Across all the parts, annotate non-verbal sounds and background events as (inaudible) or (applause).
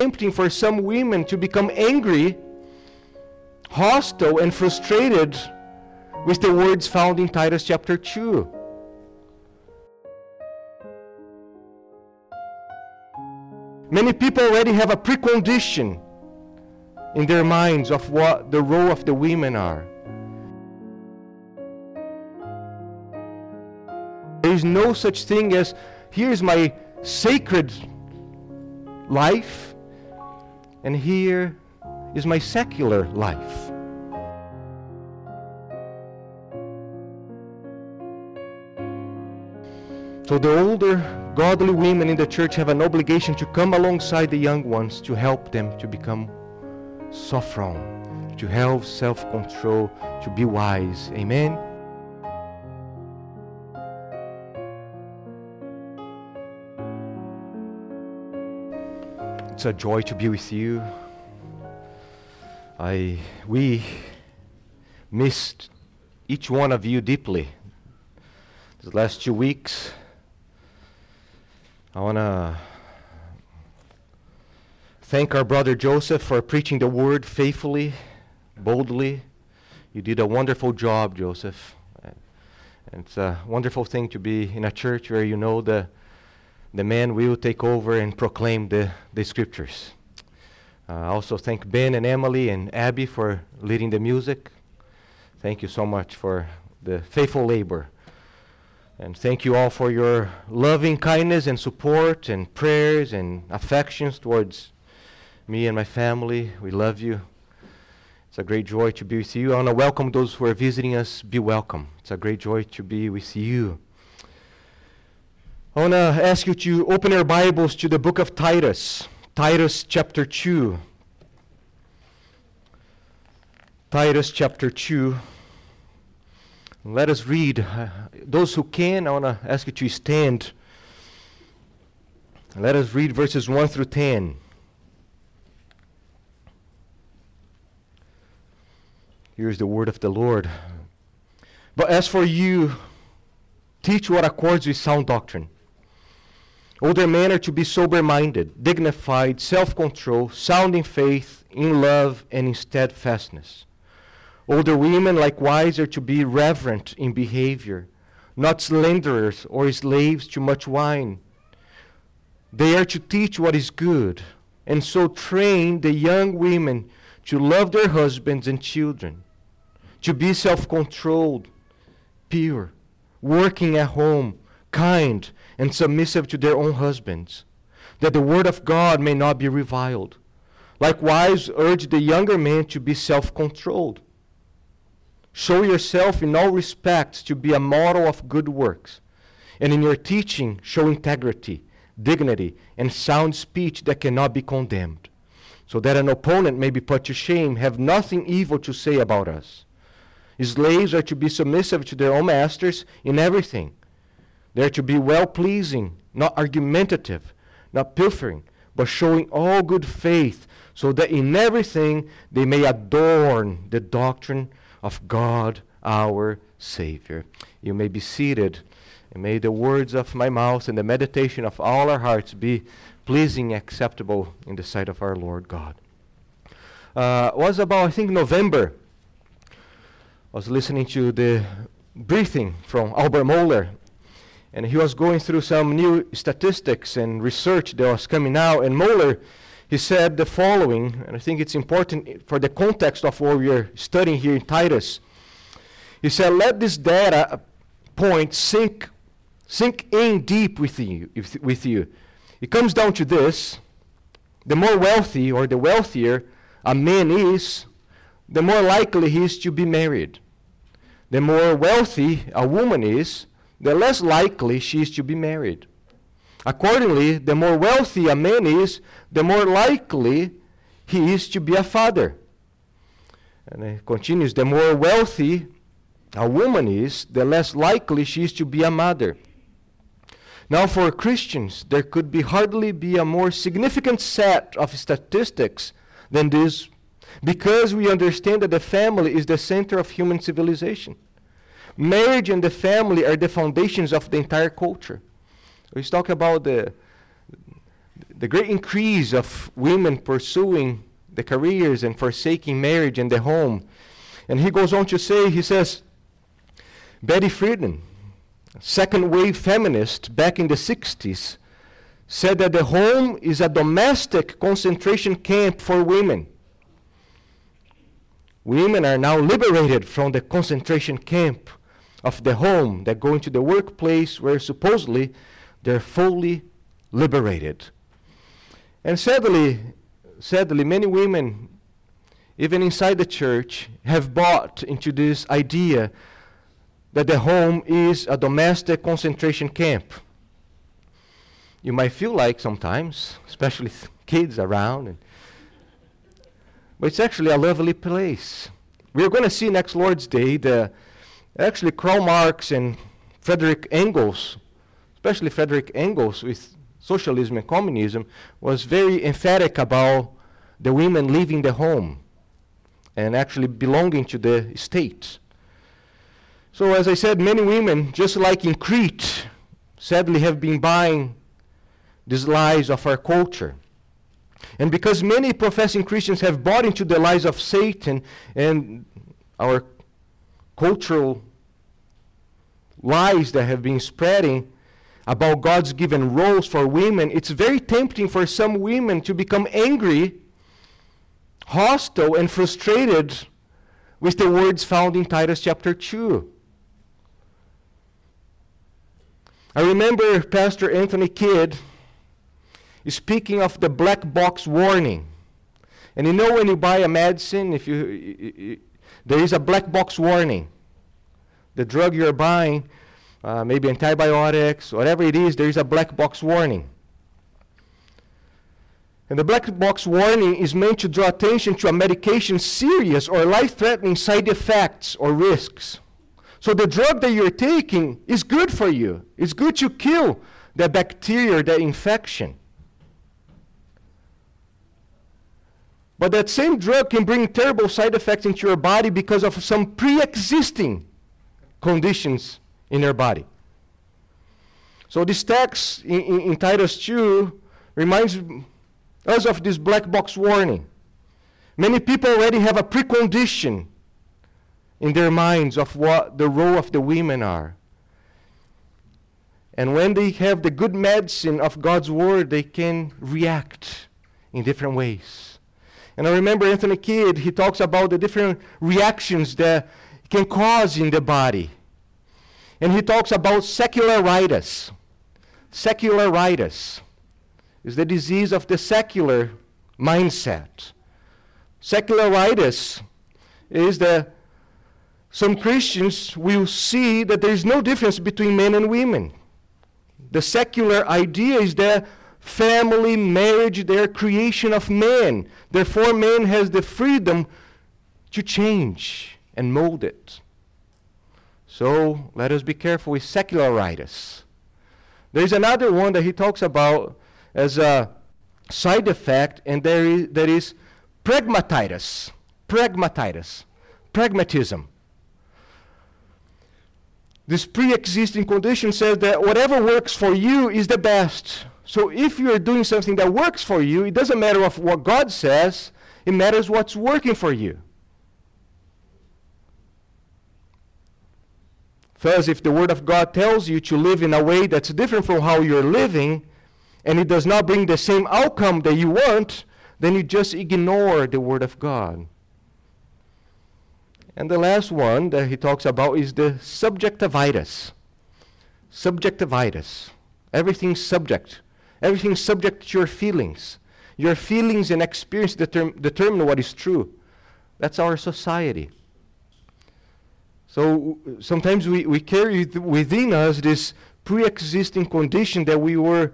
tempting for some women to become angry, hostile, and frustrated with the words found in Titus chapter 2. Many people already have a precondition in their minds of what the role of the women are. There is no such thing as here's my sacred life, and here is my secular life. So the older godly women in the church have an obligation to come alongside the young ones to help them to become sophron, to have self control, to be wise. Amen. It's a joy to be with you. I we missed each one of you deeply. The last two weeks, I want to thank our brother Joseph for preaching the word faithfully, boldly. You did a wonderful job, Joseph. And it's a wonderful thing to be in a church where you know the, the man will take over and proclaim the, the scriptures. Uh, I also thank Ben and Emily and Abby for leading the music. Thank you so much for the faithful labor and thank you all for your loving kindness and support and prayers and affections towards me and my family. We love you. It's a great joy to be with you. I want to welcome those who are visiting us. Be welcome. It's a great joy to be with you. I want to ask you to open your Bibles to the book of Titus, Titus chapter 2. Titus chapter 2. Let us read. Those who can, I want to ask you to stand. Let us read verses 1 through 10. Here's the word of the Lord. But as for you, teach what accords with sound doctrine. Older men are to be sober minded, dignified, self control, sound in faith, in love, and in steadfastness. Older women likewise are to be reverent in behavior, not slanderers or slaves to much wine. They are to teach what is good, and so train the young women to love their husbands and children, to be self controlled, pure, working at home, kind, and submissive to their own husbands, that the word of God may not be reviled. Likewise, urge the younger men to be self controlled Show yourself in all respects to be a model of good works. And in your teaching, show integrity, dignity, and sound speech that cannot be condemned, so that an opponent may be put to shame, have nothing evil to say about us. Slaves are to be submissive to their own masters in everything. They are to be well pleasing, not argumentative, not pilfering, but showing all good faith, so that in everything they may adorn the doctrine of God our Savior. You may be seated, and may the words of my mouth and the meditation of all our hearts be pleasing, acceptable in the sight of our Lord God. Uh, was about, I think, November. I was listening to the briefing from Albert Mohler, and he was going through some new statistics and research that was coming out. And Mohler, he said the following, and I think it's important for the context of what we are studying here in Titus. He said, Let this data point sink, sink in deep with you, with you. It comes down to this the more wealthy or the wealthier a man is, the more likely he is to be married. The more wealthy a woman is, the less likely she is to be married. Accordingly, the more wealthy a man is, the more likely he is to be a father. And it continues the more wealthy a woman is, the less likely she is to be a mother. Now, for Christians, there could be hardly be a more significant set of statistics than this, because we understand that the family is the center of human civilization. Marriage and the family are the foundations of the entire culture. He's talking about the, the great increase of women pursuing the careers and forsaking marriage and the home. And he goes on to say, he says, Betty Friedan, second wave feminist back in the 60s, said that the home is a domestic concentration camp for women. Women are now liberated from the concentration camp of the home that go into the workplace where supposedly they're fully liberated. And sadly, sadly, many women, even inside the church, have bought into this idea that the home is a domestic concentration camp. You might feel like sometimes, especially kids around, but it's actually a lovely place. We're going to see next Lord's Day the actually Karl Marx and Frederick Engels, especially Frederick Engels with socialism and communism, was very emphatic about the women leaving the home and actually belonging to the state. So, as I said, many women, just like in Crete, sadly have been buying these lies of our culture. And because many professing Christians have bought into the lies of Satan and our cultural lies that have been spreading about God's given roles for women, it's very tempting for some women to become angry, hostile, and frustrated with the words found in Titus chapter 2. I remember Pastor Anthony Kidd speaking of the black box warning. And you know when you buy a medicine, if you, there is a black box warning. The drug you're buying, uh, maybe antibiotics, whatever it is, there is a black box warning. And the black box warning is meant to draw attention to a medication's serious or life threatening side effects or risks. So the drug that you're taking is good for you. It's good to kill the bacteria, the infection. But that same drug can bring terrible side effects into your body because of some pre existing conditions in your body. So, this text in, in, in, Titus 2 reminds us of this black box warning. Many people already have a precondition in their minds of what the role of the women are. And when they have the good medicine of God's word, they can react in different ways. And I remember Anthony Kidd, he talks about the different reactions that can cause in the body. And he talks about secularitis. Secularitis is the disease of the secular mindset. Secularitis is that some Christians will see that there is no difference between men and women. The secular idea is that family, marriage, they are creation of man. Therefore, man has the freedom to change and mold it. So let us be careful with secularitis. There's another one that he talks about as a side effect, and there is, there is pragmatitis. Pragmatitis. Pragmatism. This pre existing condition says that whatever works for you is the best. So if you are doing something that works for you, it doesn't matter of what God says, it matters what's working for you. Thus, if the Word of God tells you to live in a way that's different from how you're living, and it does not bring the same outcome that you want, then you just ignore the Word of God. And the last one that he talks about is the subjectivitis. Subjectivitis. Everything's subject. Everything's subject to your feelings. Your feelings and experience determ- determine what is true. That's our society. So sometimes we, we carry th- within us this pre existing condition that we were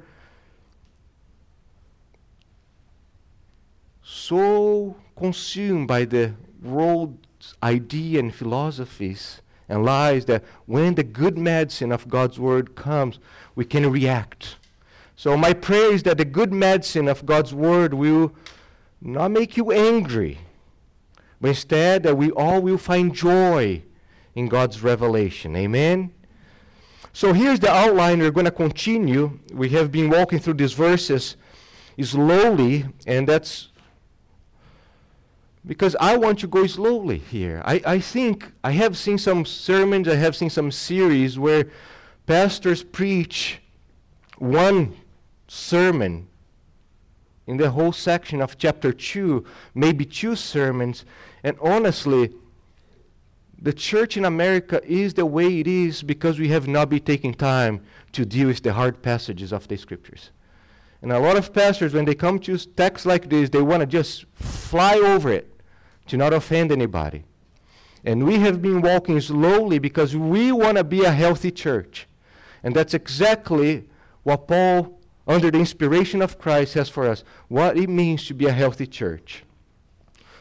so consumed by the world's idea and philosophies and lies that when the good medicine of God's word comes, we can react so, my prayer is that the good medicine of God's word will not make you angry, but instead that we all will find joy in God's revelation. Amen? So, here's the outline. We're going to continue. We have been walking through these verses slowly, and that's because I want to go slowly here. I, I think I have seen some sermons, I have seen some series where pastors preach one sermon in the whole section of chapter 2, maybe two sermons, and honestly, the church in America is the way it is because we have not been taking time to deal with the hard passages of the scriptures. And a lot of pastors, when they come to texts like this, they want to just fly over it to not offend anybody. And we have been walking slowly because we want to be a healthy church. And that's exactly what Paul, under the inspiration of Christ, has for us what it means to be a healthy church.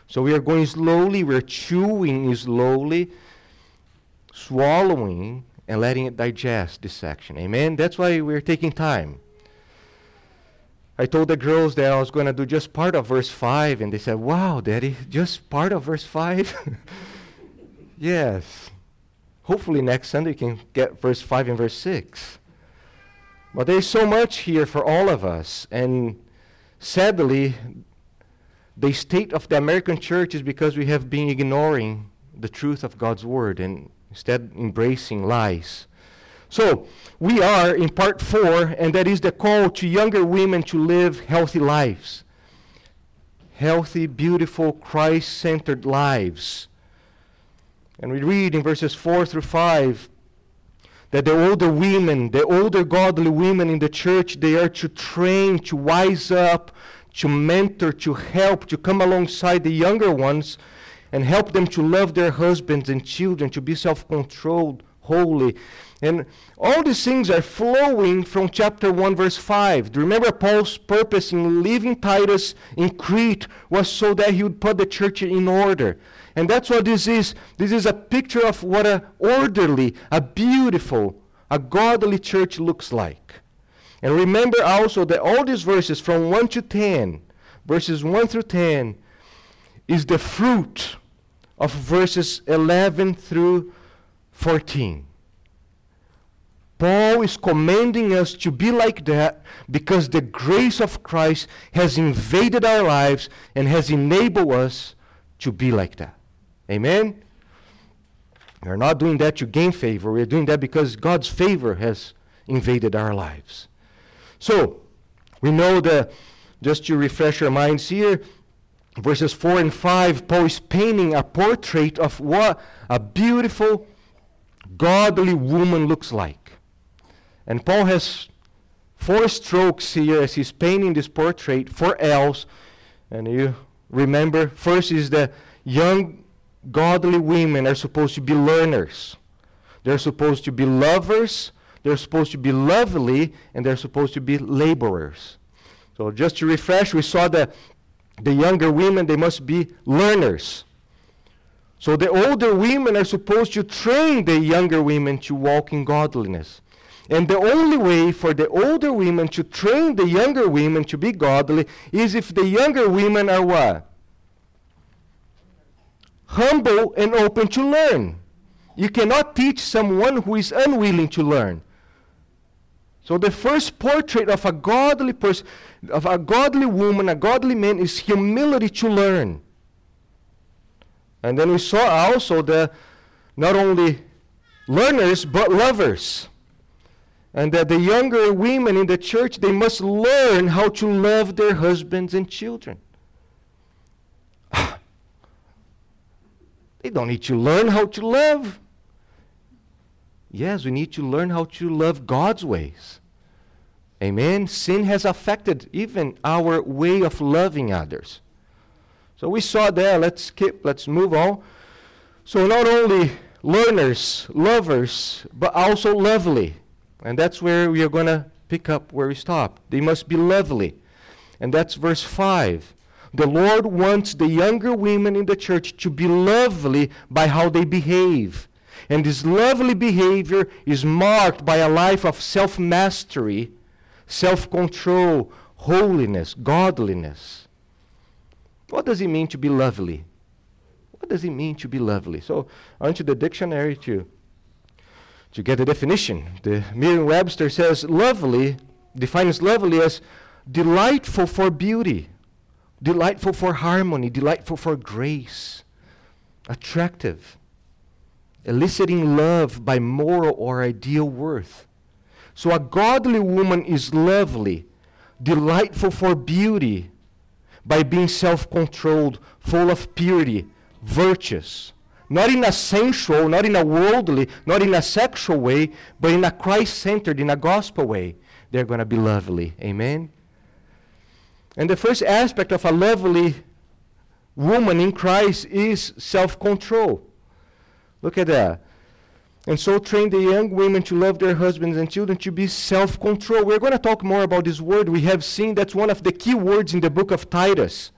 So we are going slowly, we're chewing slowly, swallowing, and letting it digest this section. Amen? That's why we're taking time. I told the girls that I was going to do just part of verse 5, and they said, Wow, Daddy, just part of verse 5? (laughs) yes. Hopefully, next Sunday you can get verse 5 and verse 6. But there's so much here for all of us, and sadly, the state of the American church is because we have been ignoring the truth of God's word and instead embracing lies. So, we are in part four, and that is the call to younger women to live healthy lives. Healthy, beautiful, Christ centered lives. And we read in verses 4 through 5 that the older women, the older godly women in the church, they are to train, to wise up, to mentor, to help, to come alongside the younger ones and help them to love their husbands and children, to be self controlled, holy, and all these things are flowing from chapter 1, verse 5. Do you remember Paul's purpose in leaving Titus in Crete was so that he would put the church in order. And that's what this is. This is a picture of what a orderly, a beautiful, a godly church looks like. And remember also that all these verses from 1 to 10, verses 1 through 10, is the fruit of verses 11 through 14. Paul is commanding us to be like that because the grace of Christ has invaded our lives and has enabled us to be like that. Amen? We're not doing that to gain favor. We're doing that because God's favor has invaded our lives. So, we know that, just to refresh our minds here, verses 4 and 5, Paul is painting a portrait of what a beautiful, godly woman looks like. And Paul has four strokes here as he's painting this portrait, four L's. And you remember, first is the young godly women are supposed to be learners. They're supposed to be lovers, they're supposed to be lovely, and they're supposed to be laborers. So just to refresh, we saw that the younger women, they must be learners. So the older women are supposed to train the younger women to walk in godliness. And the only way for the older women to train the younger women to be godly is if the younger women are what? Humble and open to learn. You cannot teach someone who is unwilling to learn. So the first portrait of a godly person, of a godly woman, a godly man is humility to learn. And then we saw also the not only learners but lovers and that the younger women in the church they must learn how to love their husbands and children. (sighs) They don't need to learn how to love. Yes we need to learn how to love god's ways. Amen. Sin has affected even our way of loving others. So we saw there let's skip let's move on. So not only learners lovers but also lovely and that's where we are going to pick up where we stopped. They must be lovely. And that's verse 5. The Lord wants the younger women in the church to be lovely by how they behave. And this lovely behavior is marked by a life of self mastery, self control, holiness, godliness. What does it mean to be lovely? What does it mean to be lovely? So, onto the dictionary to to get the definition. The Merriam-Webster says lovely defines lovely as delightful for beauty, delightful for harmony, delightful for grace, attractive, eliciting love by moral or ideal worth. So a godly woman is lovely, delightful for beauty, by being self controlled, full of purity, virtuous. Not in a sensual, not in a worldly, not in a sexual way, but in a Christ centered, in a gospel way. They're going to be lovely. Amen? And the first aspect of a lovely woman in Christ is self control. Look at that. And so train the young women to love their husbands and children to be self control. We're going to talk more about this word. We have seen that's one of the key words in the book of Titus.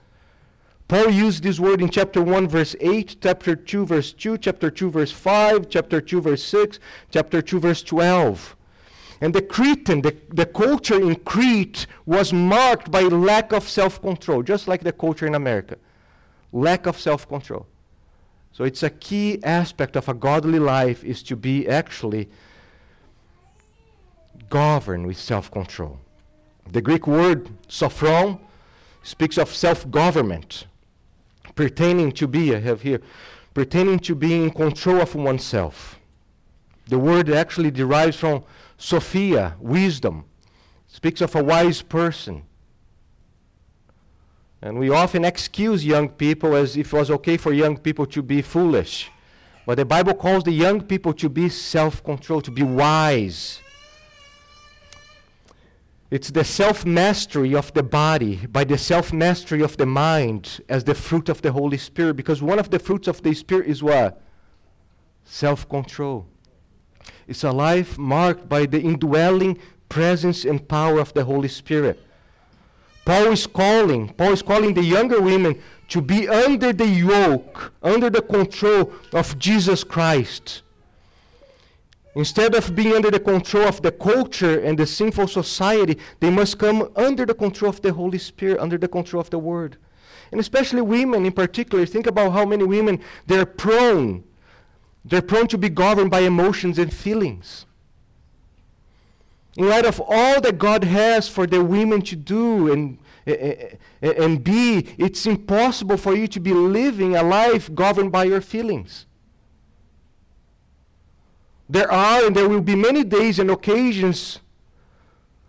Paul used this word in chapter 1, verse 8, chapter 2, verse 2, chapter 2, verse 5, chapter 2, verse 6, chapter 2, verse 12. And the Cretan, the, the culture in Crete was marked by lack of self control, just like the culture in America. Lack of self control. So it's a key aspect of a godly life is to be actually governed with self-control. The Greek word sophron speaks of self-government, pertaining to be, I have here, pertaining to being in control of oneself. The word actually derives from Sophia, wisdom. speaks of a wise person. And we often excuse young people as if it was okay for young people to be foolish. But the Bible calls the young people to be self controlled, to be wise. It's the self mastery of the body by the self mastery of the mind as the fruit of the Holy Spirit. Because one of the fruits of the Spirit is what? Self control. It's a life marked by the indwelling presence and power of the Holy Spirit. Paul is calling, Paul is calling the younger women to be under the yoke, under the control of Jesus Christ. Instead of being under the control of the culture and the sinful society, they must come under the control of the Holy Spirit, under the control of the Word. And especially women in particular, think about how many women they're prone. They're prone to be governed by emotions and feelings in light of all that God has for the women to do and, eh, eh, eh, and be, it's impossible for you to be living a life governed by your feelings. There are and there will be many days and occasions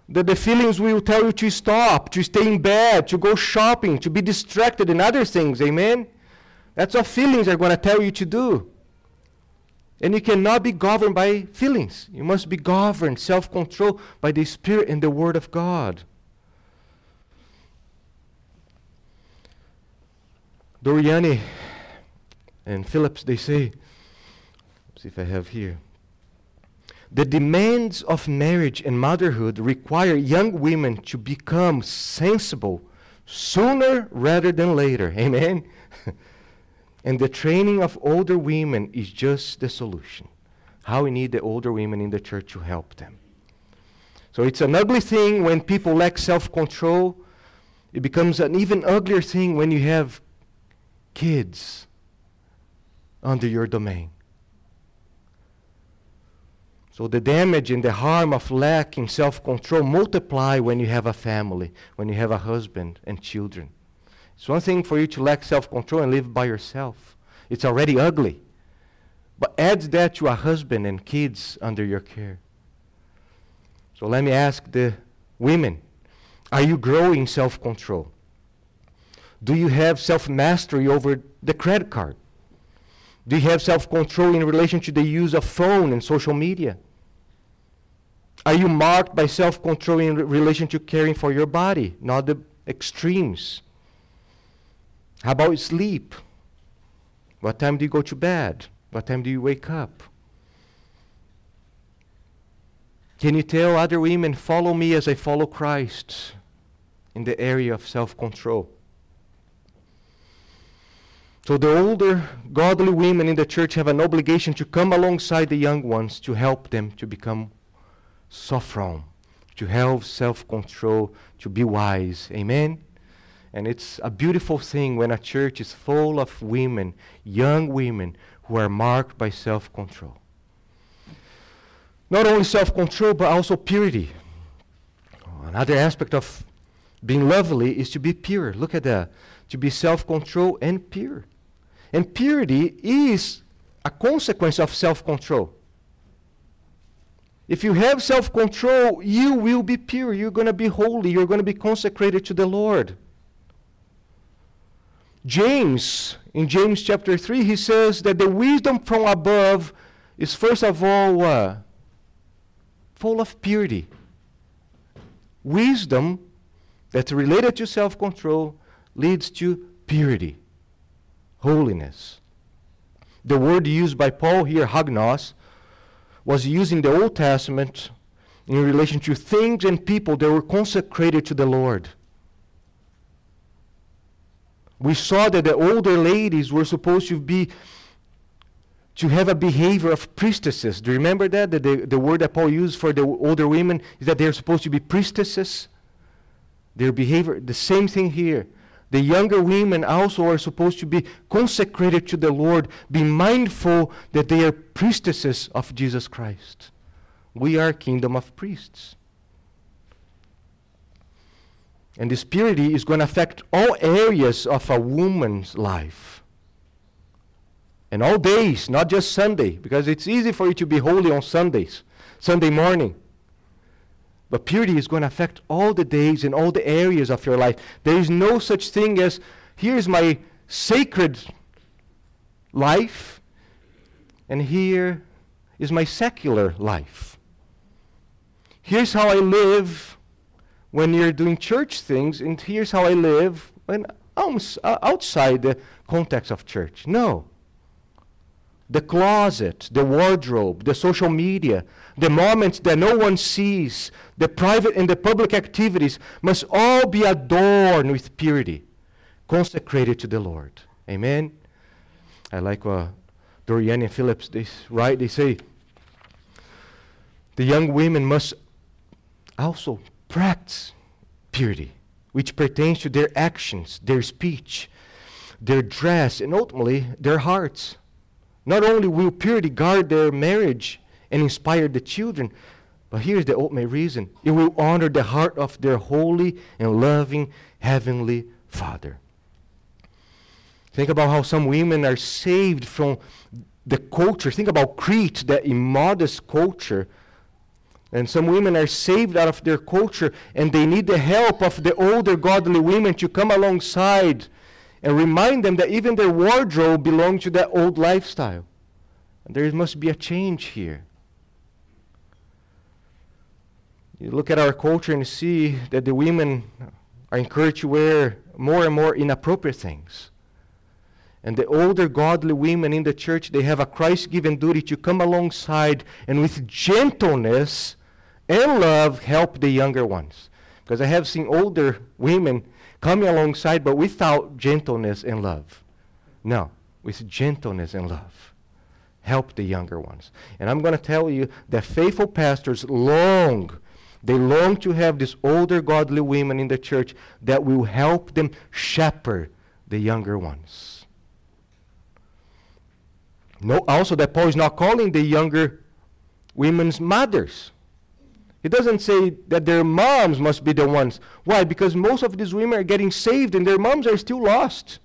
that the feelings will tell you to stop, to stay in bed, to go shopping, to be distracted and other things. Amen? That's what feelings are going to tell you to do. And you cannot be governed by feelings. You must be governed, self controlled by the Spirit and the Word of God. Doriani and Phillips, they say, see if I have here. The demands of marriage and motherhood require young women to become sensible sooner rather than later. (laughs) Amen? And the training of older women is just the solution. How we need the older women in the church to help them. So it's an ugly thing when people lack self control. It becomes an even uglier thing when you have kids under your domain. So the damage and the harm of lacking self control multiply when you have a family, when you have a husband and children. It's one thing for you to lack self control and live by yourself, it's already ugly. But add that to a husband and kids under your care. So let me ask the women Are you growing self control? Do you have self mastery over the credit card? Do you have self control in relation to the use of phone and social media? Are you marked by self control in relation to caring for your body, not the extremes? How about sleep? What time do you go to bed? What time do you wake up? Can you tell other women, follow me as I follow Christ in the area of self control? So the older godly women in the church have an obligation to come alongside the young ones to help them to become sophron, to have self control, to be wise. Amen? And it's a beautiful thing when a church is full of women, young women, who are marked by self control. Not only self control, but also purity. Another aspect of Being lovely is to be pure. Look at that. To be self control and pure. And purity is a consequence of self control. If you have self control, you will be pure. You're going to be holy. You're going to be consecrated to the Lord. James, in James chapter 3, he says that the wisdom from above is first of all uh, full of purity. Wisdom that's related to self control leads to purity, holiness. The word used by Paul here, hagnos, was used in the Old Testament in relation to things and people that were consecrated to the Lord. We saw that the older ladies were supposed to be to have a behavior of priestesses. Do you remember that? that the, the word that Paul used for the older women is that they're supposed to be priestesses. Their behavior, the same thing here. The younger women also are supposed to be consecrated to the Lord, be mindful that they are priestesses of Jesus Christ. We are kingdom of priests. And this purity is going to affect all areas of a woman's life. And all days, not just Sunday, because it's easy for you to be holy on Sundays, Sunday morning. But purity is going to affect all the days and all the areas of your life. There is no such thing as, here's my sacred life, and here is my secular life. Here's how I live when you're doing church things, and here's how I live when uh, outside the context of church. No the closet, the wardrobe, the social media, the moments that no one sees, the private and the public activities must all be adorned with purity, consecrated to the Lord. Amen. I like what Doriani and Phillips they write. They say the young women must also practice purity, which pertains to their actions, their speech, their dress, and ultimately their hearts. Not only will purity guard their marriage and inspire the children, but here's the ultimate reason it will honor the heart of their holy and loving Heavenly Father. Think about how some women are saved from the culture. Think about Crete, that immodest culture. And some women are saved out of their culture, and they need the help of the older godly women to come alongside and remind them that even their wardrobe belonged to that old lifestyle. And there must be a change here. You look at our culture and see that the women are encouraged to wear more and more inappropriate things. And the older godly women in the church, they have a Christ given duty to come alongside and with gentleness and love help the younger ones. Because I have seen older women coming alongside, but without gentleness and love. No, with gentleness and love. Help the younger ones. And I'm going to tell you that faithful pastors long, they long to have these older godly women in the church that will help them shepherd the younger ones. No, also that Paul is not calling the younger women's mothers. It doesn't say that their moms must be the ones. Why? Because most of these women are getting saved and their moms are still lost.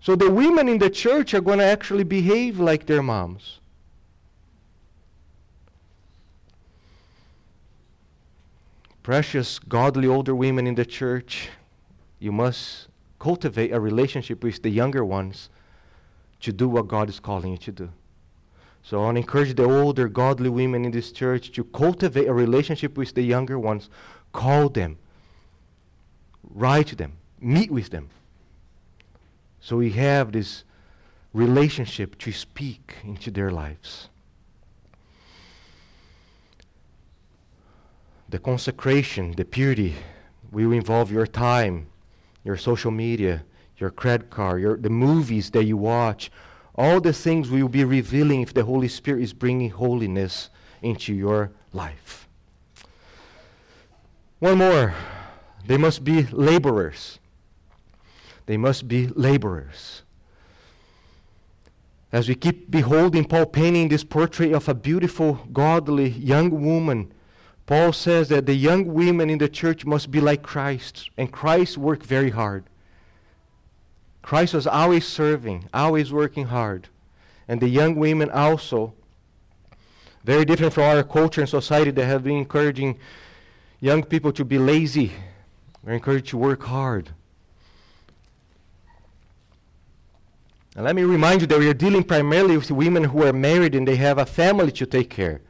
So the women in the church are going to actually behave like their moms. Precious, godly older women in the church, you must cultivate a relationship with the younger ones to do what God is calling you to do. So I want to encourage the older, godly women in this church to cultivate a relationship with the younger ones. Call them, write to them, meet with them. So we have this relationship to speak into their lives. The consecration, the purity, will involve your time, your social media, your credit card, your, the movies that you watch, all the things we will be revealing if the Holy Spirit is bringing holiness into your life. One more. They must be laborers. They must be laborers. As we keep beholding Paul painting this portrait of a beautiful, godly young woman, Paul says that the young women in the church must be like Christ, and Christ worked very hard. Christ was always serving, always working hard. And the young women also, very different from our culture and society that have been encouraging young people to be lazy. They're encouraged to work hard. And let me remind you that we are dealing primarily with women who are married and they have a family to take care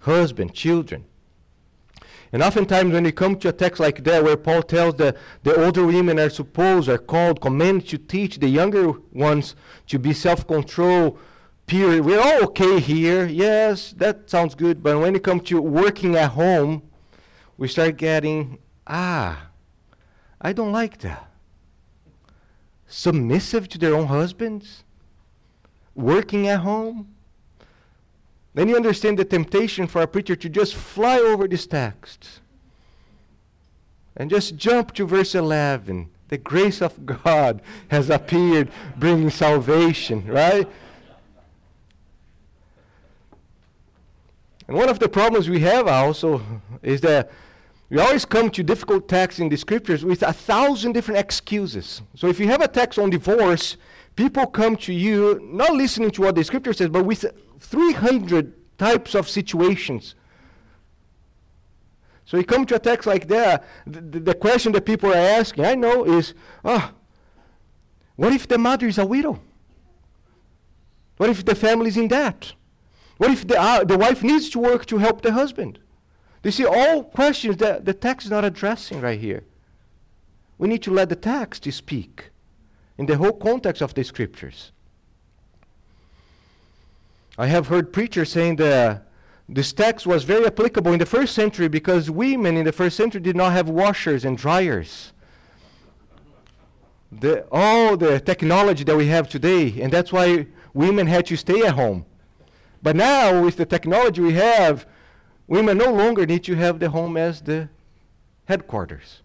husband, children. And oftentimes, when you come to a text like that, where Paul tells that the older women are supposed, are called, commanded to teach the younger ones to be self control, period. We're all okay here. Yes, that sounds good. But when it comes to working at home, we start getting, ah, I don't like that. Submissive to their own husbands? Working at home? Then you understand the temptation for a preacher to just fly over this text and just jump to verse 11. The grace of God has appeared, bringing salvation, right? And one of the problems we have also is that we always come to difficult texts in the scriptures with a thousand different excuses. So if you have a text on divorce, people come to you not listening to what the scripture says, but with 300 types of situations. So you come to a text like that, the, the question that people are asking, I know, is, ah, oh, what if the mother is a widow? What if the family is in debt? What if the, uh, the wife needs to work to help the husband? You see, all questions that the text is not addressing right here. We need to let the text speak in the whole context of the scriptures. I have heard preachers saying that this text was very applicable in the first century because women in the first century did not have washers and dryers. The, all the technology that we have today, and that's why women had to stay at home. But now, with the technology we have, women no longer need to have the home as the headquarters.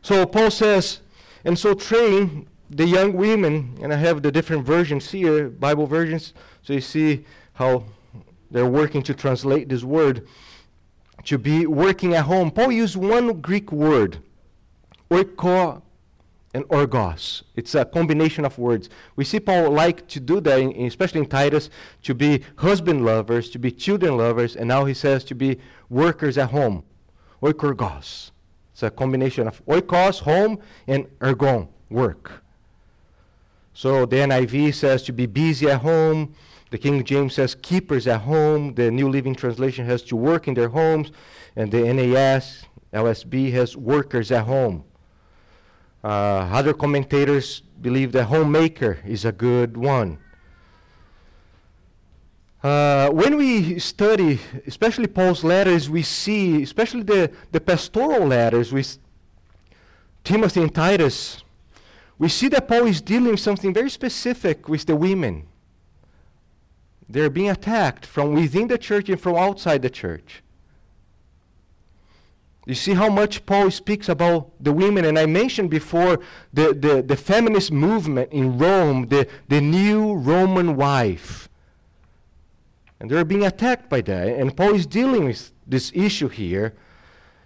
So Paul says, and so train the young women, and I have the different versions here, Bible versions, so you see how they're working to translate this word to be working at home. Paul used one Greek word, oiko and orgos. It's a combination of words. We see Paul like to do that, in, especially in Titus, to be husband lovers, to be children lovers, and now he says to be workers at home. Oikorgos. It's a combination of oikos, home, and ergon, work. So the NIV says to be busy at home. The King James says keepers at home. The New Living Translation has to work in their homes. And the NAS, LSB has workers at home. Uh, other commentators believe that homemaker is a good one. Uh, when we study, especially Paul's letters, we see, especially the, the pastoral letters with Timothy and Titus, we see that Paul is dealing with something very specific with the women. They're being attacked from within the church and from outside the church. You see how much Paul speaks about the women, and I mentioned before the, the, the feminist movement in Rome, the, the new Roman wife. And they're being attacked by that. And Paul is dealing with this issue here,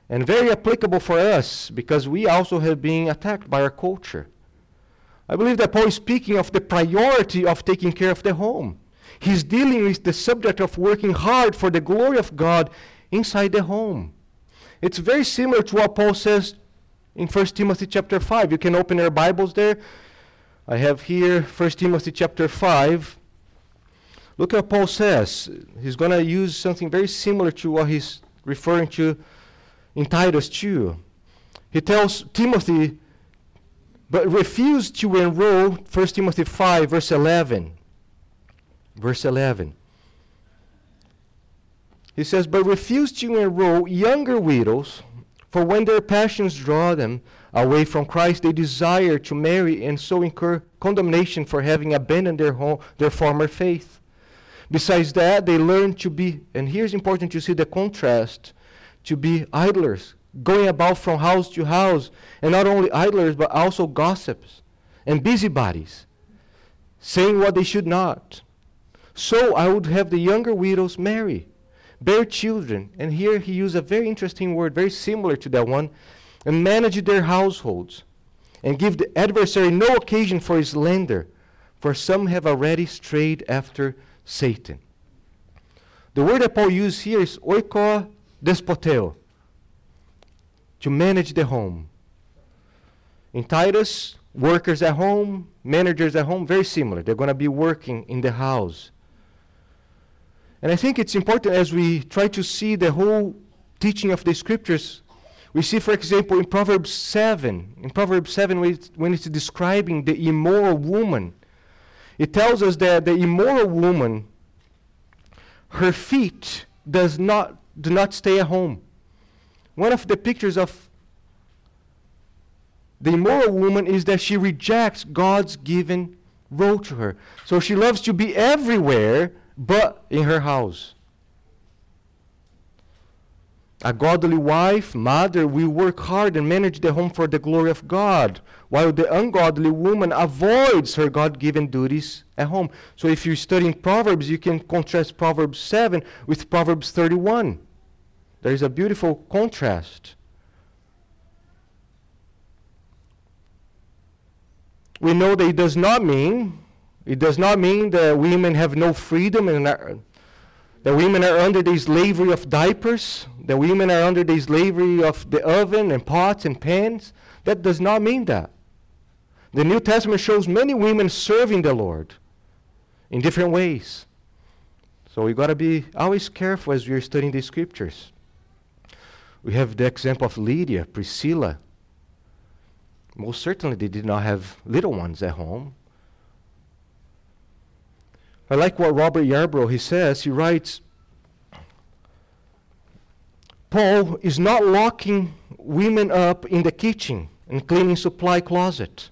and very applicable for us because we also have been attacked by our culture. I believe that Paul is speaking of the priority of taking care of the home. He's dealing with the subject of working hard for the glory of God inside the home. It's very similar to what Paul says in 1 Timothy chapter 5. You can open your Bibles there. I have here 1 Timothy chapter 5. Look at what Paul says. He's going to use something very similar to what he's referring to in Titus 2. He tells Timothy, but refused to enroll, 1 Timothy 5, verse 11. Verse 11. He says, But refuse to enroll younger widows, for when their passions draw them away from Christ, they desire to marry and so incur condemnation for having abandoned their, home, their former faith. Besides that, they learn to be, and here's important to see the contrast, to be idlers, going about from house to house, and not only idlers, but also gossips and busybodies, saying what they should not. So I would have the younger widows marry bear children. And here he used a very interesting word, very similar to that one, and manage their households, and give the adversary no occasion for his slander, for some have already strayed after Satan. The word that Paul used here is oiko despoteo, to manage the home. In Titus, workers at home, managers at home, very similar. They're going to be working in the house. And I think it's important as we try to see the whole teaching of the scriptures. We see, for example, in Proverbs 7, in Proverbs 7, when it's, when it's describing the immoral woman, it tells us that the immoral woman, her feet does not, do not stay at home. One of the pictures of the immoral woman is that she rejects God's given role to her. So she loves to be everywhere but in her house. A godly wife, mother, will work hard and manage the home for the glory of God, while the ungodly woman avoids her God given duties at home. So if you're studying Proverbs, you can contrast Proverbs 7 with Proverbs 31. There is a beautiful contrast. We know that it does not mean it does not mean that women have no freedom and are, that women are under the slavery of diapers, that women are under the slavery of the oven and pots and pans. That does not mean that. The New Testament shows many women serving the Lord in different ways. So we got to be always careful as we're studying the scriptures. We have the example of Lydia, Priscilla. Most certainly, they did not have little ones at home. I like what Robert Yarbrough he says. He writes, Paul is not locking women up in the kitchen and cleaning supply closet.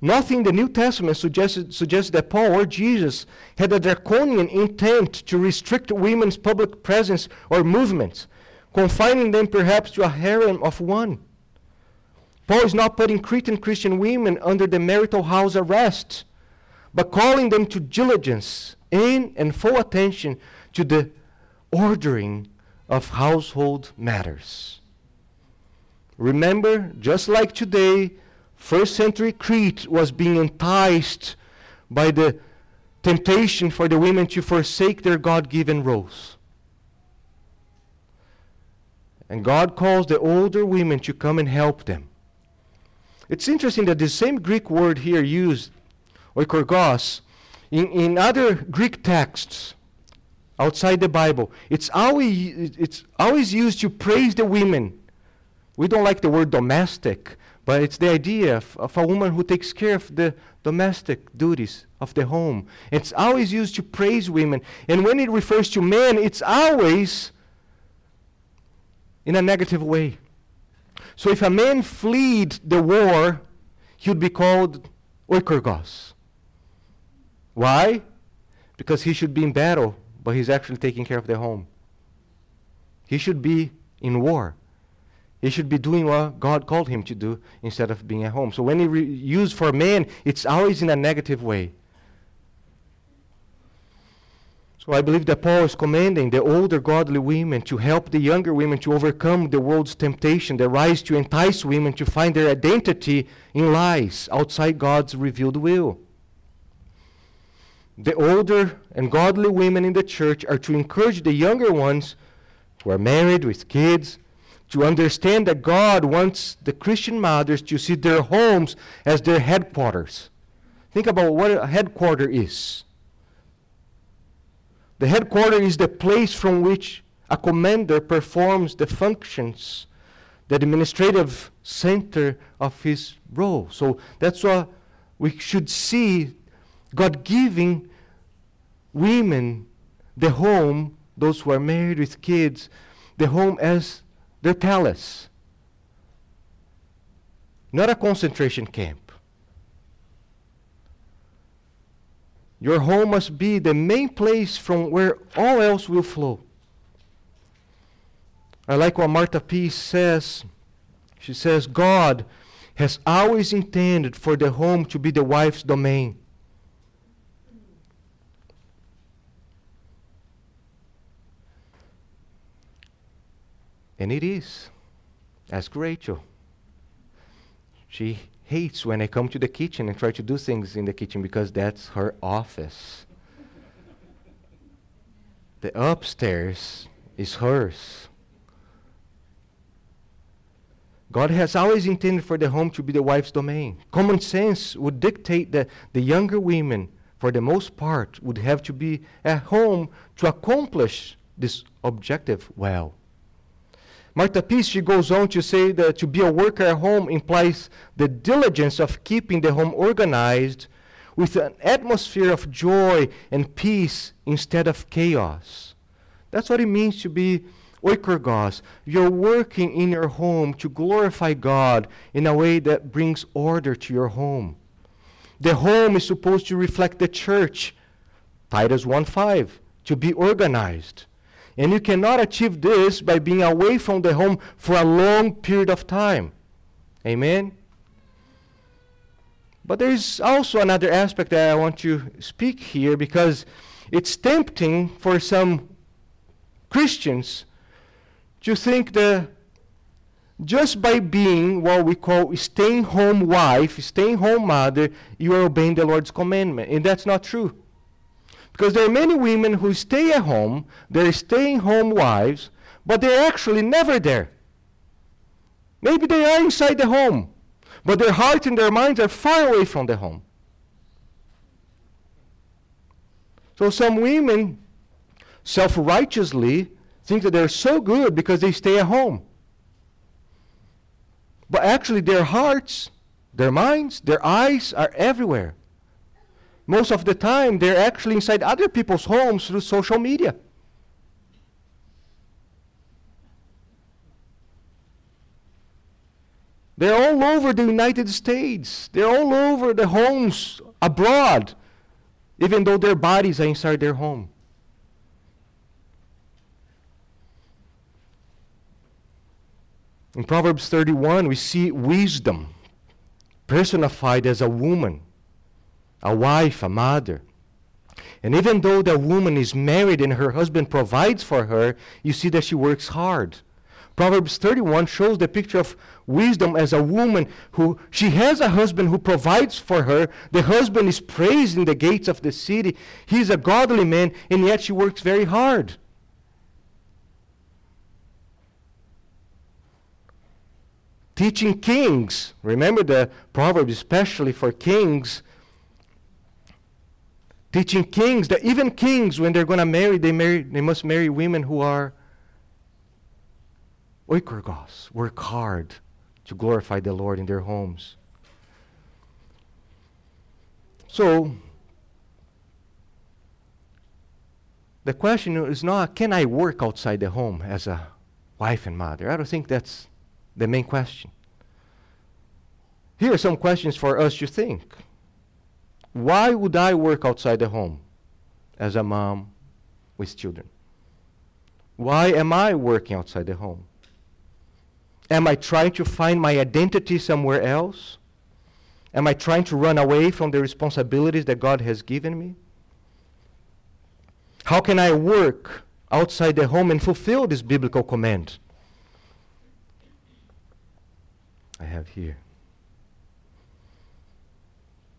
Nothing in the New Testament suggests, suggests that Paul or Jesus had a draconian intent to restrict women's public presence or movements, confining them perhaps to a harem of one. Paul is not putting Cretan Christian women under the marital house arrest but calling them to diligence in and full attention to the ordering of household matters. Remember, just like today, first century Crete was being enticed by the temptation for the women to forsake their God given roles. And God calls the older women to come and help them. It's interesting that the same Greek word here used oikourgos, in, in other Greek texts outside the Bible, it's always, it's always used to praise the women. We don't like the word domestic, but it's the idea of, of a woman who takes care of the domestic duties of the home. It's always used to praise women. And when it refers to men, it's always in a negative way. So if a man fled the war, he would be called oikourgos. Why? Because he should be in battle, but he's actually taking care of the home. He should be in war. He should be doing what God called him to do instead of being at home. So when he re- used for man, it's always in a negative way. So I believe that Paul is commanding the older godly women to help the younger women to overcome the world's temptation that rise to entice women to find their identity in lies outside God's revealed will. The older and godly women in the church are to encourage the younger ones who are married with kids to understand that God wants the Christian mothers to see their homes as their headquarters. Think about what a headquarter is. The headquarters is the place from which a commander performs the functions, the administrative center of his role. So that's what we should see God giving women the home, those who are married with kids, the home as their palace, not a concentration camp. Your home must be the main place from where all else will flow. I like what Martha Peace says. She says, God has always intended for the home to be the wife's domain. And it is. Ask Rachel. She hates when I come to the kitchen and try to do things in the kitchen because that's her office. the upstairs is hers. God has always intended for the home to be the wife's domain. Common sense would dictate that the younger women, for the most part, would have to be at home to accomplish this objective well. Martha Peace, she goes on to say that to be a worker at home implies the diligence of keeping the home organized with an atmosphere of joy and peace instead of chaos. That's what it means to be oikourgos. You're working in your home to glorify God in a way that brings order to your home. The home is supposed to reflect the church. Titus 1:5 to be organized. And you cannot achieve this by being away from the home for a long period of time. Amen? But there is also another aspect that I want to speak here because it's tempting for some Christians to think that just by being what we call staying home wife, staying home mother, you are obeying the Lord's commandment. And that's not true. Because there are many women who stay at home, they're staying home wives, but they're actually never there. Maybe they are inside the home, but their heart and their minds are far away from the home. So some women self righteously think that they're so good because they stay at home. But actually, their hearts, their minds, their eyes are everywhere most of the time they're actually inside other people's homes through social media. They're all over the United States. They're all over the homes abroad, even though their bodies are inside their home. In Proverbs 31, we see wisdom personified as a woman a wife, a mother. And even though the woman is married and her husband provides for her, you see that she works hard. Proverbs 31 shows the picture of wisdom as a woman who she has a husband who provides for her. The husband is praised in the gates of the city. He's a godly man, and yet she works very hard. Teaching kings, remember the proverb, especially for kings, teaching kings that even kings, when they're going to marry, they marry, they must marry women who are oikourgos, work hard to glorify the Lord in their homes. So, the question is not can I work outside the home as a wife and mother? I don't think that's the main question. Here are some questions for us to think. Why would I work outside the home as a mom with children? Why am I working outside the home? Am I trying to find my identity somewhere else? Am I trying to run away from the responsibilities that God has given me? How can I work outside the home and fulfill this biblical command? I have here.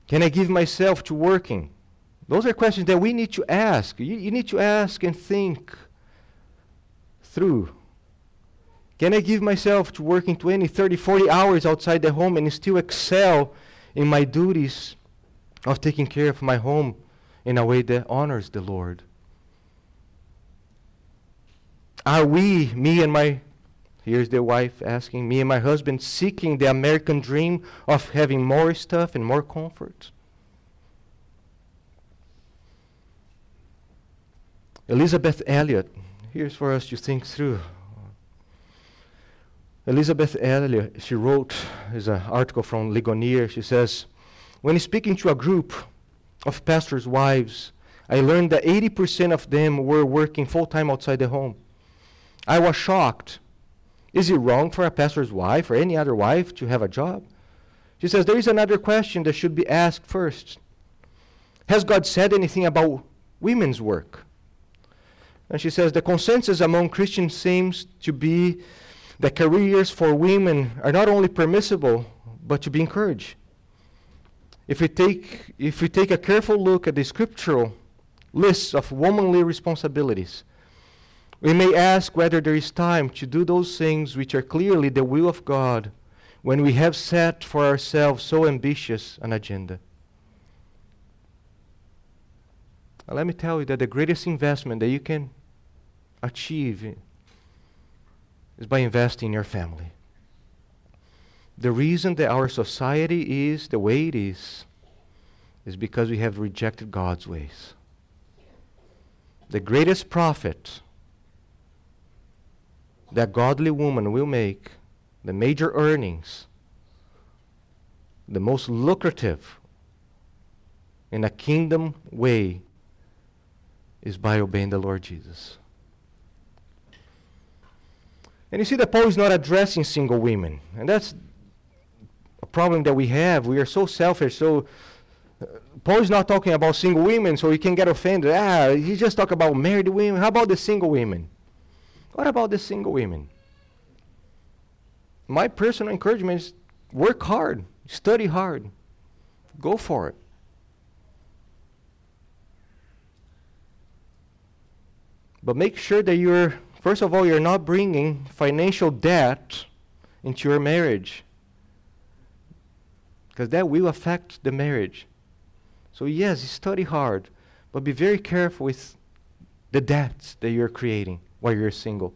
Can I give myself to working? Those are questions that we need to ask. You, you need to ask and think through. Can I give myself to working 20, 30, 40 hours outside the home and still excel in my duties of taking care of my home in a way that honors the Lord? Are we, me and my Here's the wife asking me and my husband seeking the American dream of having more stuff and more comfort. Elisabeth Elliot, here's for us to think through. Elisabeth Elliot, she wrote, is an article from Ligonier. She says, when speaking to a group of pastors' wives, I learned that 80% of them were working full time outside the home. I was shocked is it wrong for a pastor's wife or any other wife to have a job? She says there is another question that should be asked first. Has God said anything about women's work? And she says the consensus among Christians seems to be that careers for women are not only permissible, but to be encouraged. If we take, if we take a careful look at the scriptural lists of womanly responsibilities, we may ask whether there is time to do those things which are clearly the will of God when we have set for ourselves so ambitious an agenda. Now, let me tell you that the greatest investment that you can achieve is by investing in your family. The reason that our society is the way it is is because we have rejected God's ways. The greatest profit that godly woman will make, the major earnings, the most lucrative in a kingdom way is by obeying the Lord Jesus. And you see that Paul is not addressing single women. And that's a problem that we have. We are so selfish. So uh, Paul is not talking about single women, so he can get offended. Ah, he just talk about married women. How about the single women? What about the single women? My personal encouragement is work hard, study hard, go for it. But make sure that you're, first of all, you're not bringing financial debt into your marriage. Because that will affect the marriage. So, yes, study hard, but be very careful with the debts that you're creating you're single.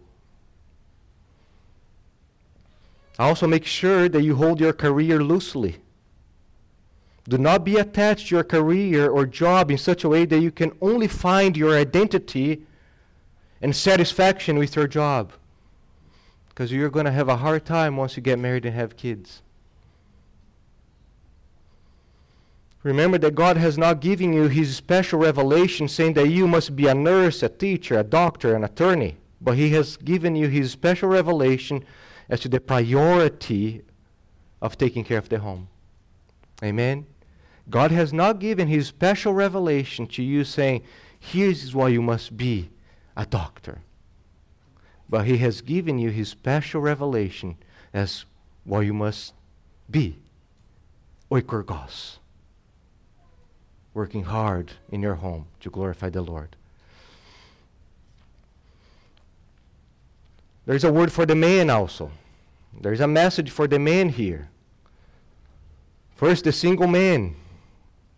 Also, make sure that you hold your career loosely. Do not be attached to your career or job in such a way that you can only find your identity and satisfaction with your job. Because you're going to have a hard time once you get married and have kids. Remember that God has not given you His special revelation saying that you must be a nurse, a teacher, a doctor, an attorney. But He has given you His special revelation as to the priority of taking care of the home. Amen? God has not given His special revelation to you saying, here's why you must be a doctor. But He has given you His special revelation as what you must be oikourgos, working hard in your home to glorify the Lord. There's a word for the man also. There's a message for the man here. First, the single man.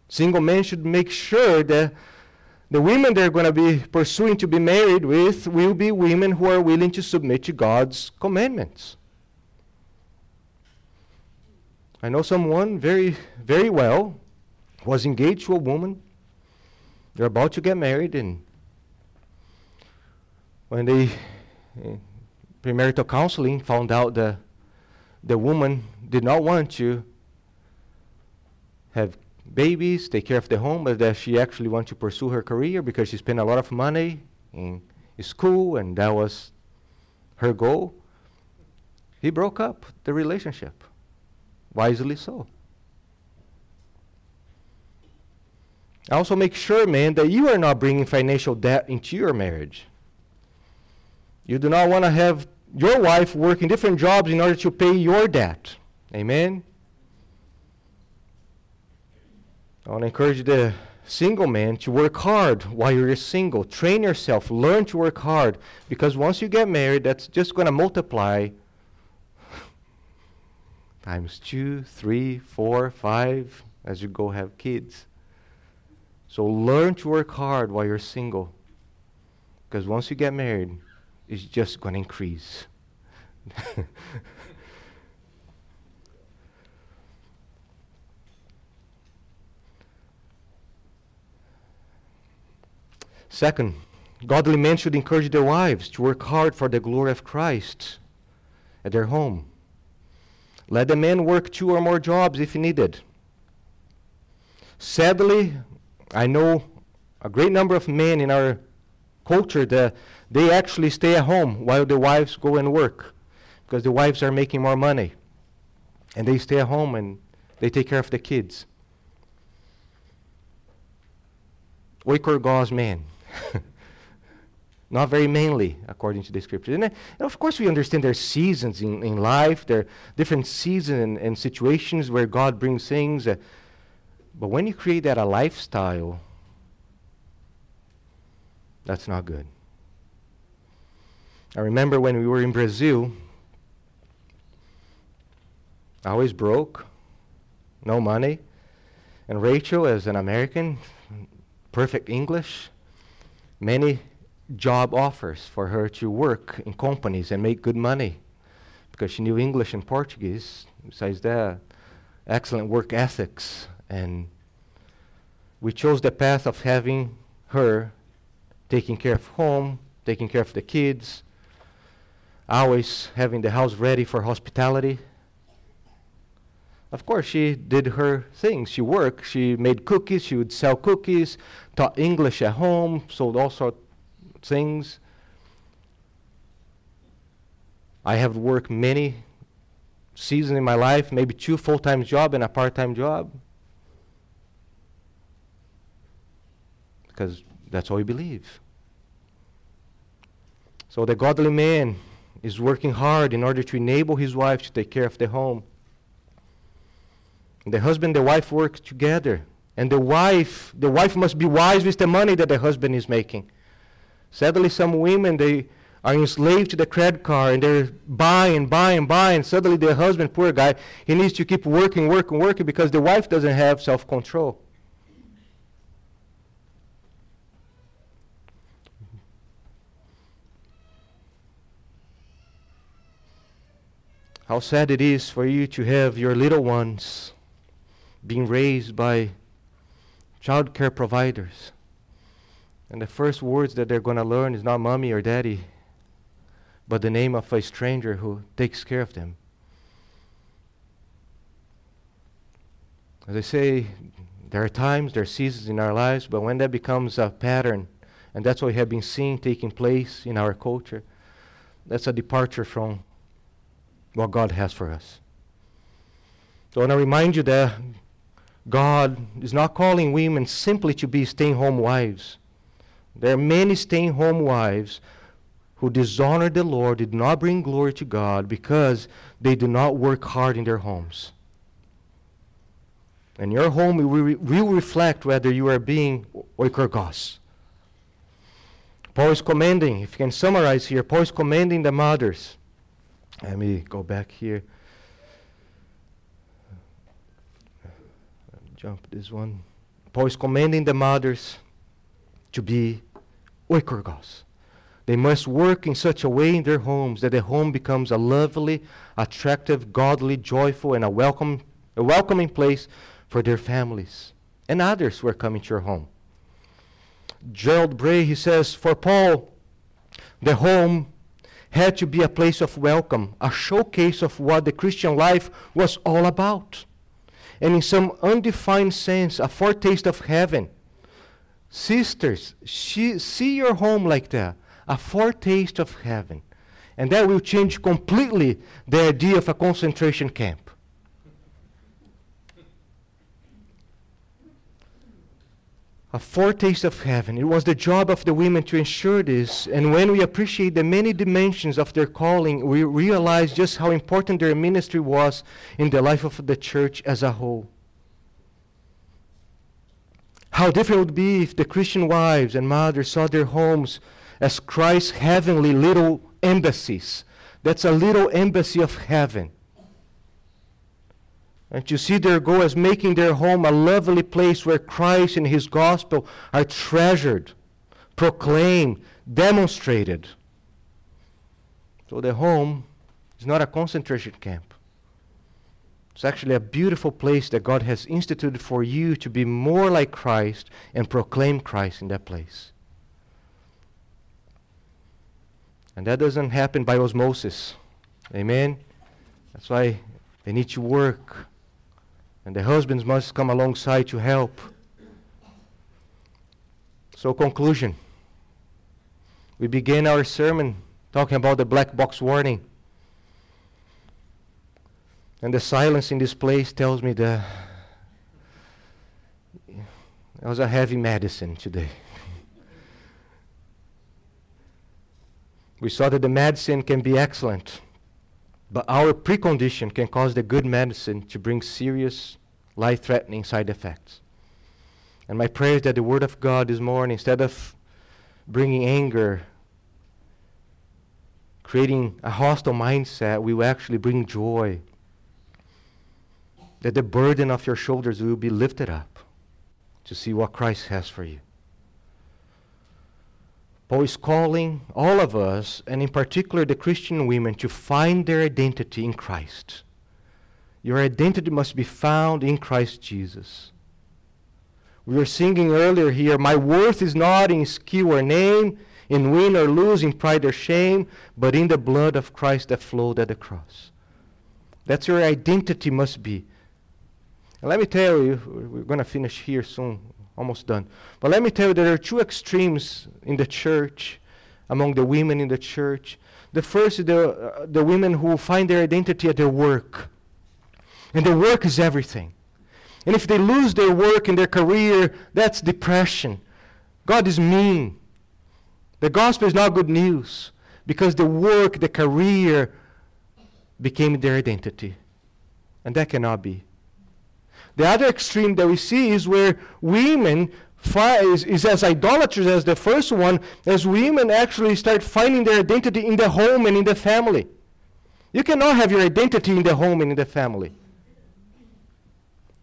Single men should make sure that the women they're going to be pursuing to be married with will be women who are willing to submit to God's commandments. I know someone very, very well was engaged to a woman. They're about to get married, and when they premarital counseling found out that the woman did not want to have babies, take care of the home, but that she actually wanted to pursue her career because she spent a lot of money in school and that was her goal. He broke up the relationship. Wisely so. Also, make sure, man, that you are not bringing financial debt into your marriage. You do not want to have your wife working different jobs in order to pay your debt. Amen? I want to encourage the single man to work hard while you're single. Train yourself, learn to work hard, because once you get married, that's just going to multiply (laughs) times two, three, four, five as you go have kids. So learn to work hard while you're single, because once you get married, it's just going to increase. (laughs) Second, godly men should encourage their wives to work hard for the glory of Christ at their home. Let the men work two or more jobs if needed. Sadly, I know a great number of men in our culture that they actually stay at home while the wives go and work because the wives are making more money. And they stay at home and they take care of the kids. Oikourgos man. (laughs) not very manly, according to the scripture. And, uh, and of course, we understand there are seasons in, in life, there are different seasons and, and situations where God brings things. Uh, but when you create that a lifestyle, that's not good. I remember when we were in Brazil, I broke, no money. And Rachel, as an American, perfect English, many job offers for her to work in companies and make good money because she knew English and Portuguese. Besides that, excellent work ethics. And we chose the path of having her taking care of home, taking care of the kids, always having the house ready for hospitality. Of course, she did her things. She worked. She made cookies. She would sell cookies, taught English at home, sold all sorts of things. I have worked many seasons in my life, maybe two full-time job and a part-time job. Because that's all we believe. So the godly man is working hard in order to enable his wife to take care of the home. The husband and the wife work together. And the wife, the wife must be wise with the money that the husband is making. Sadly, some women, they are enslaved to the credit card and they're buying, buying, buying. Suddenly, the husband, poor guy, he needs to keep working, working, working because the wife doesn't have self control. How sad it is for you to have your little ones being raised by child care providers. And the first words that they're going to learn is not mommy or daddy, but the name of a stranger who takes care of them. As I say, there are times, there are seasons in our lives, but when that becomes a pattern, and that's what we have been seeing taking place in our culture, that's a departure from what God has for us. So I want to remind you that God is not calling women simply to be stay home wives. There are many stay home wives who dishonor the Lord, did not bring glory to God because they do not work hard in their homes. And your home will, will reflect whether you are being oikos. Paul is commending, if you can summarize here, Paul is commending the mothers. Let me go back here. jump this one. Paul is commanding the mothers to be oikourgos. They must work in such a way in their homes that the home becomes a lovely, attractive, godly, joyful, and a welcome, a welcoming place for their families and others who are coming to your home. Gerald Bray, he says, for Paul, the home had to be a place of welcome, a showcase of what the Christian life was all about and in some undefined sense, a foretaste of heaven. Sisters, she, see your home like that, a foretaste of heaven. And that will change completely the idea of a concentration camp. A foretaste of heaven. It was the job of the women to ensure this. And when we appreciate the many dimensions of their calling, we realize just how important their ministry was in the life of the church as a whole. How different it would be if the Christian wives and mothers saw their homes as Christ's heavenly little embassies. That's a little embassy of heaven and to see their goal as making their home a lovely place where Christ and his gospel are treasured, proclaimed, demonstrated. So the home is not a concentration camp. It's actually a beautiful place that God has instituted for you to be more like Christ and proclaim Christ in that place. And that doesn't happen by osmosis. Amen? That's why they need to work and the husbands must come alongside to help. So, conclusion. We began our sermon talking about the black box warning. And the silence in this place tells me that it was a heavy medicine today. We saw that the medicine can be excellent, but our precondition can cause the good medicine to bring serious, life threatening side effects. And my prayer is that the Word of God this morning, instead of bringing anger, creating a hostile mindset, we will actually bring joy. That the burden of your shoulders will be lifted up to see what Christ has for you. Paul is calling all of us, and in particular the Christian women, to find their identity in Christ. Your identity must be found in Christ Jesus. We were singing earlier here, My worth is not in skill or name, in win or lose, in pride or shame, but in the blood of Christ that flowed at the cross. That's your identity must be. And let me tell you, we're going to finish here soon, almost done. But let me tell you, there are two extremes in the church, among the women in the church. The first is the, uh, the women who find their identity at their work. And their work is everything. And if they lose their work and their career, that's depression. God is mean. The gospel is not good news because the work, the career became their identity. And that cannot be. The other extreme that we see is where women is, is as idolatrous as the first one, as women actually start finding their identity in the home and in the family. You cannot have your identity in the home and in the family.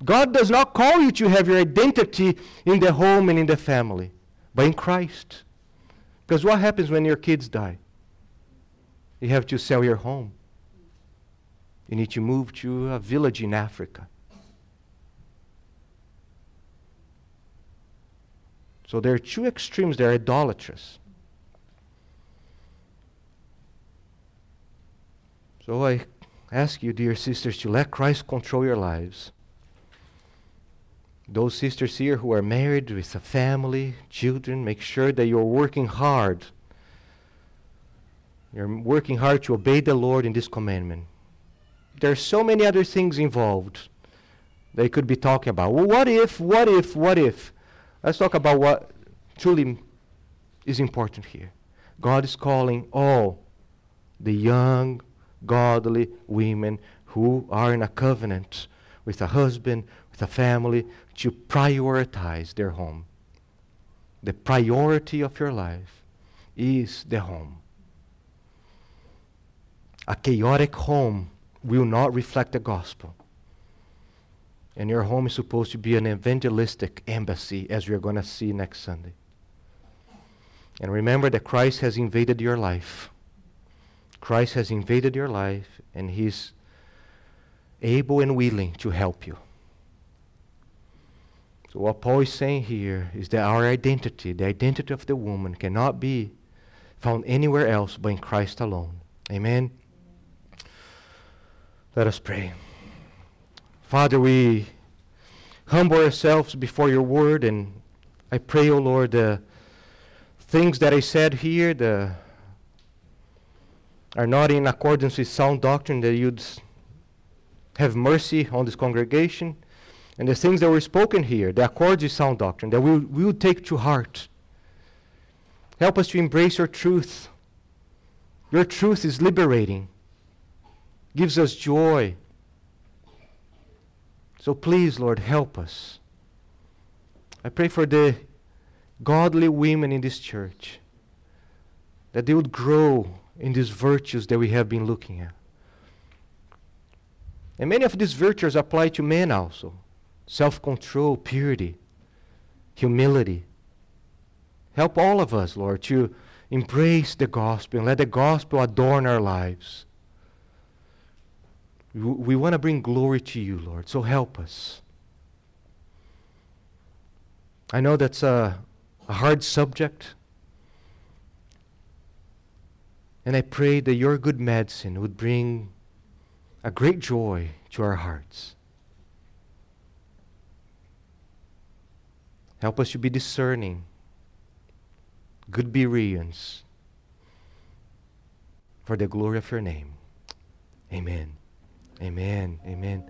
God does not call you to have your identity in the home and in the family, but in Christ. Because what happens when your kids die? You have to sell your home. You need to move to a village in Africa. So there are two extremes. They're idolatrous. So I ask you, dear sisters, to let Christ control your lives. Those sisters here who are married with a family, children, make sure that you're working hard. You're working hard to obey the Lord in this commandment. There are so many other things involved they could be talking about. Well, what if, what if, what if? Let's talk about what truly is important here. God is calling all the young, godly women who are in a covenant with a husband, with a family, to prioritize their home. The priority of your life is the home. A chaotic home will not reflect the gospel. And your home is supposed to be an evangelistic embassy, as we're going to see next Sunday. And remember that Christ has invaded your life. Christ has invaded your life, and He's able and willing to help you. So, what Paul is saying here is that our identity, the identity of the woman, cannot be found anywhere else but in Christ alone. Amen. Let us pray. Father, we humble ourselves before your word, and I pray, O oh Lord, the things that I said here the, are not in accordance with sound doctrine, that you'd have mercy on this congregation. And the things that were spoken here, the accords with sound doctrine, that we, we would take to heart. Help us to embrace your truth. Your truth is liberating, gives us joy, so please, Lord, help us. I pray for the godly women in this church that they would grow in these virtues that we have been looking at. And many of these virtues apply to men also self control, purity, humility. Help all of us, Lord, to embrace the gospel and let the gospel adorn our lives. We want to bring glory to you, Lord, so help us. I know that's a, a hard subject. And I pray that your good medicine would bring a great joy to our hearts. Help us to be discerning, good Bereans, for the glory of your name. Amen. Amen. Amen.